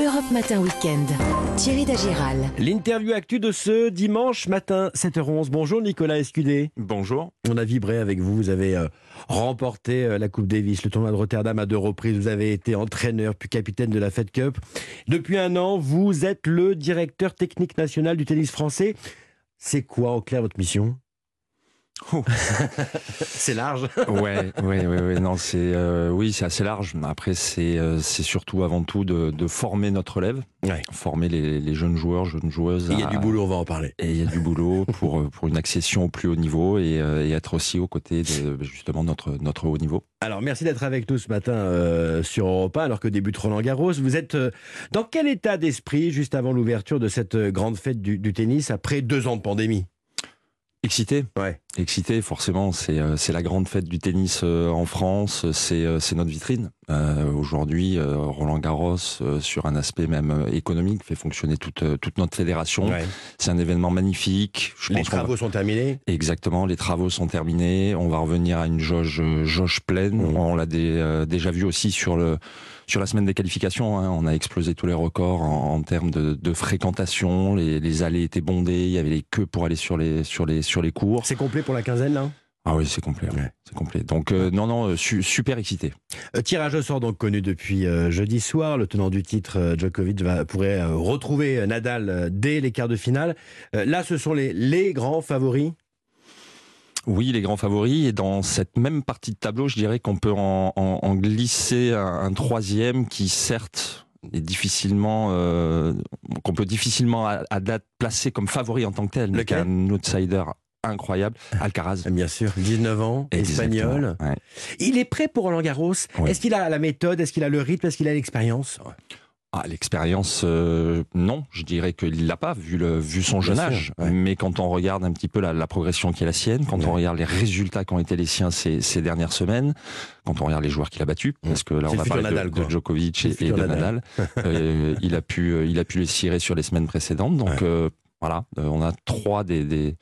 Europe Matin Weekend. Thierry Dagiral. L'interview actu de ce dimanche matin, 7h11. Bonjour Nicolas Escudé. Bonjour. On a vibré avec vous. Vous avez euh, remporté euh, la Coupe Davis, le tournoi de Rotterdam à deux reprises. Vous avez été entraîneur puis capitaine de la Fed Cup. Depuis un an, vous êtes le directeur technique national du tennis français. C'est quoi en clair votre mission? Oh. c'est large. ouais, ouais, ouais, ouais, non, c'est euh, oui, c'est assez large. Après, c'est euh, c'est surtout avant tout de, de former notre élève, Ouais. former les, les jeunes joueurs, jeunes joueuses. Il y a du boulot, on va en parler. Et il y a du boulot pour euh, pour une accession au plus haut niveau et, euh, et être aussi aux côtés de justement notre notre haut niveau. Alors, merci d'être avec nous ce matin sur Europe 1, alors que débute Roland Garros. Vous êtes dans quel état d'esprit juste avant l'ouverture de cette grande fête du, du tennis après deux ans de pandémie? Excité, Ouais. Excité, forcément, c'est euh, c'est la grande fête du tennis euh, en France, c'est euh, c'est notre vitrine. Euh, Aujourd'hui, Roland Garros, sur un aspect même économique, fait fonctionner toute toute notre fédération. Ouais. C'est un événement magnifique. Je Les pense qu'on va- travaux sont terminés. Exactement, les travaux sont terminés. On va revenir à une jauge, jauge pleine. Mhm. On l'a dé- déjà vu aussi sur le sur la semaine des qualifications. hein. On a explosé tous les records en, en termes de, de fréquentation. Les, les allées étaient bondées. Il y avait les queues pour aller sur les sur les sur les cours. C'est complet pour la quinzaine, là Ah oui, c'est complet. ouais. C'est complet. Donc euh, non non, euh, su- super excité. Euh, Tirage au sort donc connu depuis euh, jeudi soir. Le tenant du titre, Djokovic, va, pourrait euh, retrouver Nadal dès les quarts de finale. Là, ce sont les, les grands favoris. Oui, les grands favoris. Et dans cette même partie de tableau, je dirais qu'on peut en, en- en glisser un, un troisième qui, certes, est difficilement, euh, qu'on peut difficilement à, à date placer comme favori en tant que tel, mais qui est Lequel un outsider incroyable, Alcaraz. Euh, Bien sûr, 19 ans, espagnol. Ouais. Il est prêt pour Roland Garros. Est-ce qu'il a la méthode Est-ce qu'il a le rythme Est-ce qu'il a l'expérience? Ah, l'expérience, euh, non, je dirais qu'il l'a pas vu le vu son jeune âge. ouais. Mais quand on regarde un petit peu la, la progression qui est la sienne, quand Ouais. on regarde les résultats qui ont été les siens ces, ces dernières semaines, quand on regarde les joueurs qu'il a battus, parce que là on va parler de- Nadal, de, quoi. Djokovic et, de Nadal. Euh, il a pu euh, il a pu les cirer sur les semaines précédentes. Donc Ouais. euh, voilà, on a trois des des,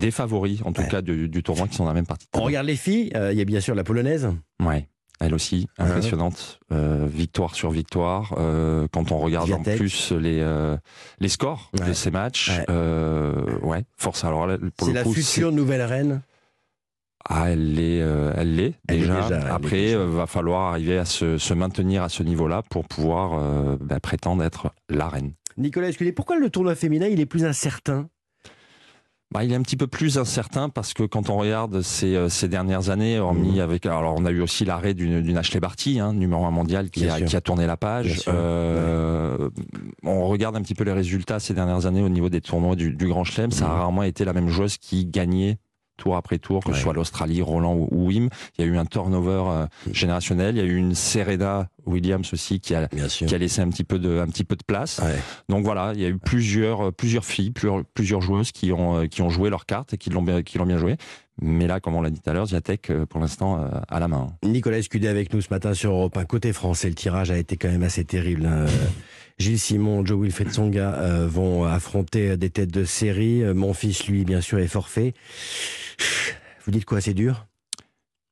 des favoris en tout Ouais. cas du, du tournoi qui sont dans la même partie. On regarde les filles. euh, Il y a bien sûr la polonaise. Ouais. Elle aussi, impressionnante, euh, victoire sur victoire. Euh, quand on regarde en plus les euh, les scores Ouais. de ces matchs, Ouais. ouais, force. Alors C'est la future nouvelle reine. ah, elle l'est, euh, elle l'est déjà. Après, déjà. euh, va falloir arriver à se, se maintenir à ce niveau-là pour pouvoir euh, bah, prétendre être la reine. Nicolas Escudé, pourquoi le tournoi féminin il est plus incertain? Bah, il est un petit peu plus incertain parce que quand on regarde ces, euh, ces dernières années, hormis Mhm. avec, alors on a eu aussi l'arrêt d'une, Ashley Barty, hein, numéro un mondial, qui a, sûr. qui a tourné la page. Euh, On regarde un petit peu les résultats ces dernières années au niveau des tournois du, du Grand Chelem. Ça a Mhm. rarement été la même joueuse qui gagnait tour après tour, que Ouais. ce soit l'Australie, Roland ou, ou Wim. Il y a eu un turnover euh, Mhm. générationnel. Il y a eu une Serena Williams aussi qui a, qui laissé un petit peu de, un petit peu de place. Ouais. Donc voilà, il y a eu plusieurs, euh, plusieurs filles, plusieurs, plusieurs joueuses qui ont, euh, qui ont joué leur carte et qui l'ont bien, qui l'ont bien joué. Mais là, comme on l'a dit tout à l'heure, Ziatek, pour l'instant, à la main. Nicolas Escudé avec nous ce matin sur Europe 1. Côté français, le tirage a été quand même assez terrible. hein. Gilles Simon, Joe Wilfried Tsonga euh, vont affronter des têtes de série. Euh, Mon fils, lui, bien sûr, est forfait. Vous dites quoi, c'est dur?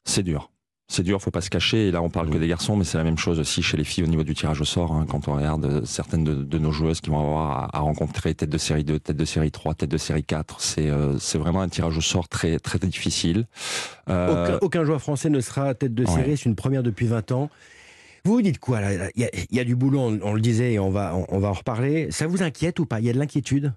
C'est dur. C'est dur, faut pas se cacher. Et là, on parle que des garçons, mais c'est la même chose aussi chez les filles au niveau du tirage au sort. hein. quand on regarde certaines de, de nos joueuses qui vont avoir à, à rencontrer tête de série 2, tête de série 3, tête de série 4, c'est euh, c'est vraiment un tirage au sort très très difficile. Euh, aucun, aucun joueur français ne sera tête de série. ouais. C'est une première depuis 20 ans. Vous vous dites quoi là Il y, a- il y a du boulot, on, on le disait, et on va, on, on va en reparler. Ça vous inquiète ou pas? Il y a de l'inquiétude?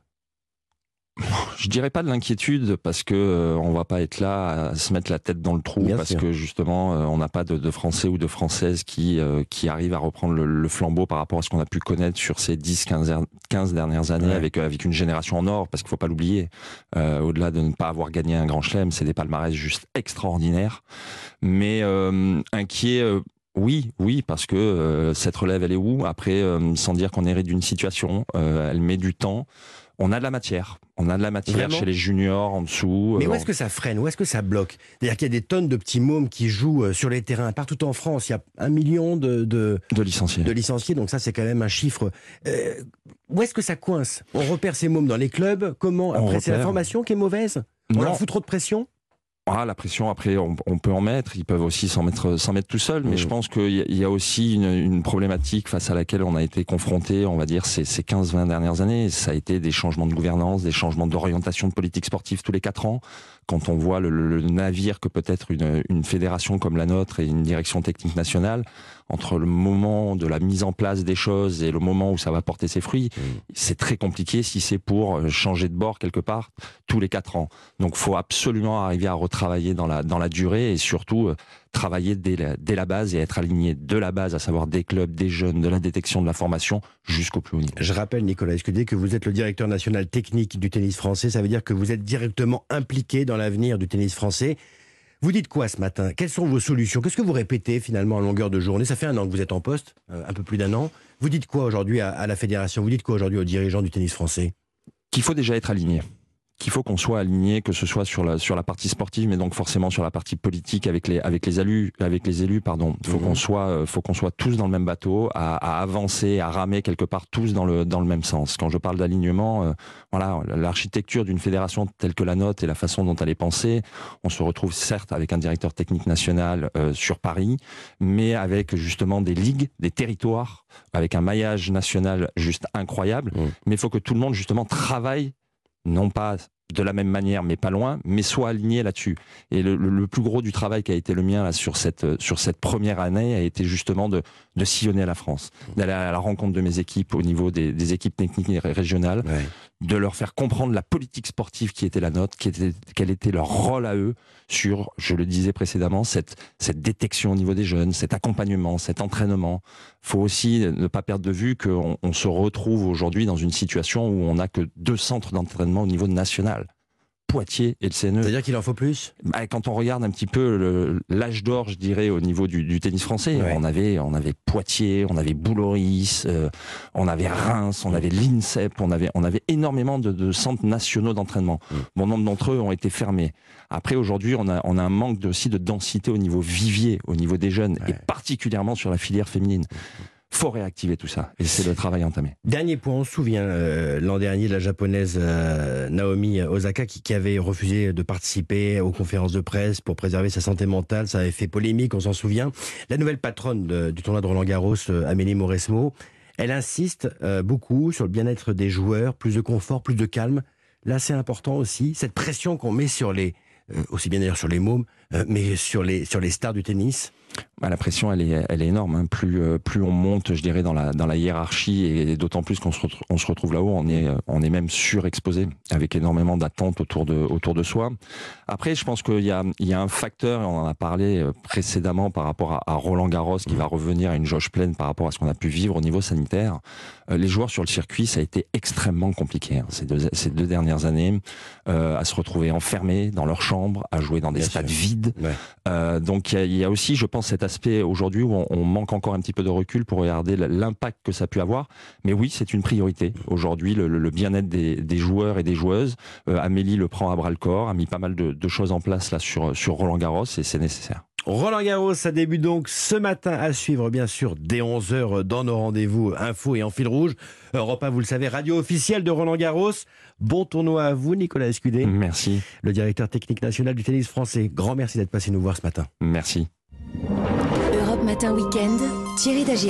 Je dirais pas de l'inquiétude parce que euh, on va pas être là à se mettre la tête dans le trou Bien parce sûr. que justement euh, on n'a pas de, de Français ou de Françaises qui euh, qui arrivent à reprendre le, le flambeau par rapport à ce qu'on a pu connaître sur ces 10 15, er- 15 dernières années Ouais. avec euh, avec une génération en or parce qu'il faut pas l'oublier au-delà de ne pas avoir gagné un grand chelem c'est des palmarès juste extraordinaires mais inquiet oui, oui, parce que euh, cette relève, elle est où? Après, euh, sans dire qu'on hérite d'une situation, euh, elle met du temps. On a de la matière. On a de la matière Vraiment? chez les juniors en dessous. Mais où est-ce que ça freine? Où est-ce que ça bloque? C'est-à-dire qu'il y a des tonnes de petits mômes qui jouent sur les terrains partout en France. Il y a un million de, de, de licenciés. de licenciés, donc ça c'est quand même un chiffre. Euh, où est-ce que ça coince? On repère ces mômes dans les clubs? Comment? Après, c'est la formation qui est mauvaise? On Non, leur fout trop de pression? Ah, la pression, après, on, peut en mettre. Ils peuvent aussi s'en mettre, s'en mettre tout seul. Mais je pense qu'il y, a aussi une, problématique face à laquelle on a été confronté, on va dire, ces, ces 15-20 dernières années. Ça a été des changements de gouvernance, des changements d'orientation de politique sportive tous les quatre ans. Quand on voit le, navire que peut être une, une fédération comme la nôtre et une direction technique nationale, entre le moment de la mise en place des choses et le moment où ça va porter ses fruits, mmh. c'est très compliqué si c'est pour euh, changer de bord quelque part tous les quatre ans. Donc, faut absolument arriver à retravailler dans la dans la durée et surtout euh, travailler dès la, dès la base et être aligné de la base, à savoir des clubs, des jeunes, de la détection, de la formation, jusqu'au plus haut niveau. Je rappelle, Nicolas Escudé, que vous êtes le directeur national technique du tennis français. Ça veut dire que vous êtes directement impliqué dans l'avenir du tennis français? Vous dites quoi ce matin? Quelles sont vos solutions? Qu'est-ce que vous répétez finalement en longueur de journée? Ça fait un an que vous êtes en poste, euh, un peu plus d'un an. Vous dites quoi aujourd'hui à, la fédération? Vous dites quoi aujourd'hui aux dirigeants du tennis français? Qu'il faut déjà être aligné qu'il faut qu'on soit aligné, que ce soit sur la sur la partie sportive, mais donc forcément sur la partie politique avec les avec les élus, avec les élus, pardon. Faut qu'on mhm. soit euh, faut qu'on soit tous dans le même bateau, à, à, avancer, à ramer quelque part tous dans le dans le même sens. Quand je parle d'alignement, euh, voilà, l'architecture d'une fédération telle que la nôtre et la façon dont elle est pensée, on se retrouve certes avec un directeur technique national euh, sur Paris, mais avec justement des ligues, des territoires, avec un maillage national juste incroyable. Mhm. Mais il faut que tout le monde justement travaille non pas de la même manière, mais pas loin, mais soit aligné là-dessus. Et le, plus gros du travail qui a été le mien là, sur, cette, sur cette première année a été justement de, de sillonner la France, d'aller à la rencontre de mes équipes au niveau des, des équipes techniques régionales, de leur faire comprendre la politique sportive qui était la nôtre, qui était, quel était leur rôle à eux sur, je le disais précédemment, cette, cette détection au niveau des jeunes, cet accompagnement, cet entraînement. faut aussi ne pas perdre de vue qu'on on se retrouve aujourd'hui dans une situation où on n'a que deux centres d'entraînement au niveau national. Poitiers et le CNE. C'est-à-dire qu'il en faut plus? Bah, Quand on regarde un petit peu l'âge d'or, je dirais, au niveau du, tennis français, on, avait, on avait Poitiers, on avait Bouloris, euh, on avait Reims, on avait l'INSEP, on avait, on avait énormément de, centres nationaux d'entraînement. Mm. Bon nombre d'entre eux ont été fermés. Après, aujourd'hui, on a, on a un manque aussi de densité au niveau vivier, au niveau des jeunes, et particulièrement sur la filière féminine faut réactiver tout ça. Et c'est le travail entamé. Dernier point, on se souvient euh, l'an dernier de la japonaise euh, Naomi Osaka qui, qui, avait refusé de participer aux conférences de presse pour préserver sa santé mentale. Ça avait fait polémique, on s'en souvient. La nouvelle patronne du tournoi de Roland Garros, euh, Amélie Mauresmo, elle insiste beaucoup sur le bien-être des joueurs, plus de confort, plus de calme. Là, c'est important aussi, cette pression qu'on met sur les, aussi bien d'ailleurs sur les mômes, mais sur les, sur les stars du tennis. Bah, la pression, elle est, elle est énorme. Hein. Plus, euh, plus on monte, je dirais, dans la, dans la hiérarchie, et d'autant plus qu'on se, retrouve, on se retrouve là-haut, on est, on est même surexposé, avec énormément d'attentes autour de, autour de soi. Après, je pense qu'il y a, il y a un facteur, on en a parlé euh, précédemment par rapport à, Roland Garros, qui va revenir à une jauge pleine par rapport à ce qu'on a pu vivre au niveau sanitaire. Euh, les joueurs sur le circuit, ça a été extrêmement compliqué hein, ces, deux, ces deux dernières années, à se retrouver enfermés dans leur chambre, à jouer dans des stades vides. donc il y, y a aussi, je pense, cet aspect aujourd'hui où on, manque encore un petit peu de recul pour regarder l'impact que ça a pu avoir. Mais oui, c'est une priorité. Aujourd'hui, le, bien-être des, joueurs et des joueuses. Euh, Amélie le prend à bras le corps, a mis pas mal de, choses en place là sur, sur Roland Garros et c'est nécessaire. Roland Garros, ça débute donc ce matin à suivre, bien sûr, dès 11h dans nos rendez-vous info et en fil rouge. Europe 1, vous le savez, radio officielle de Roland Garros. Bon tournoi à vous, Nicolas Escudé. Merci. Le directeur technique national du tennis français. Grand merci d'être passé nous voir ce matin. Merci. Matin Weekend, Thierry Dagier.